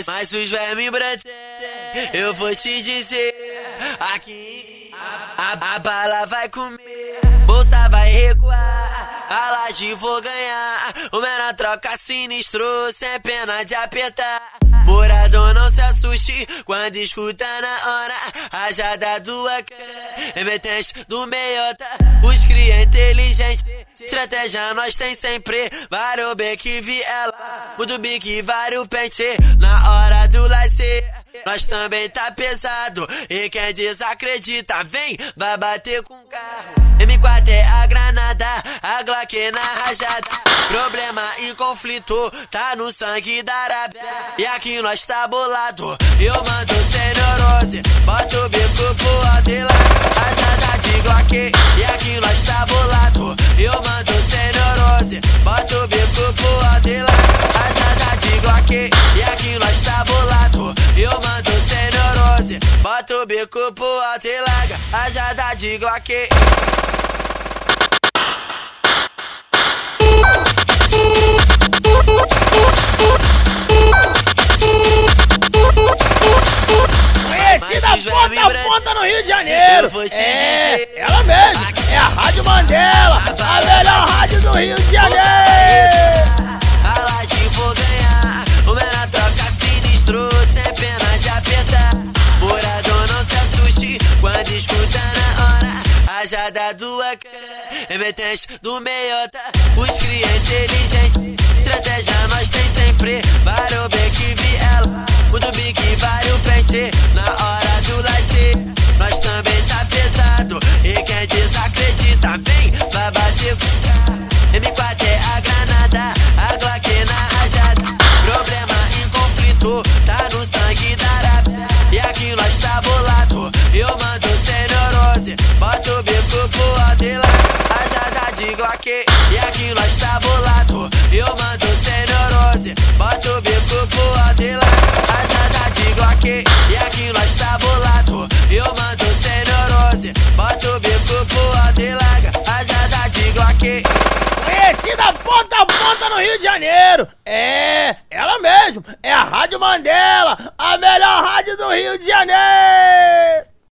Mas, mas os vermes branco, eu vou te dizer. Aqui a, a, bala vai comer, bolsa vai recuar, a laje vou ganhar. O menor troca sinistro, sem pena de apertar. Morador não se assuste quando escuta na hora a jada do AK. Emetente do meiota, os cria inteligente. Estratégia nós tem sempre, vários beck viela. Mudo bique, vários pente na hora do lazer. Nós também tá pesado e quem desacredita vem, vai bater com carro. M4 é a granada, a Glock na rajada. Problema e conflito tá no sangue da Arábia. E aqui nós tá bolado, eu mando sem neurose. Bota o eu mando sem neurose. Bota o bico pro larga rajada de Glock. E aqui nós tá bolado, eu mando sem neurose. Bota o bico pro larga rajada de Glock. Conhecida ponta a ponta no Rio de Janeiro. Eu vou te é, dizer. ela mesmo. É a melhor rádio do Rio de Janeiro. A laje vou ganhar. O menor troca sinistro, sem pena de apertar. Morador não se assuste quando escuta na hora. A jada do AK, emetente do meiota. Os cria inteligente. Estratégia nós tem sempre. Vários beck viela. Mudo bique, vários pente. Bota o bico pro larga rajada de Glock. E aqui nós tá bolado, eu mando sem neurose. Bota o bico pro larga rajada de Glock. E aqui nós tá bolado, eu mando sem neurose. Bota o bico pro larga rajada de Glock. Conhecida ponta a ponta no Rio de Janeiro. É, ela mesmo. É a Rádio Mandela, a melhor rádio do Rio de Janeiro.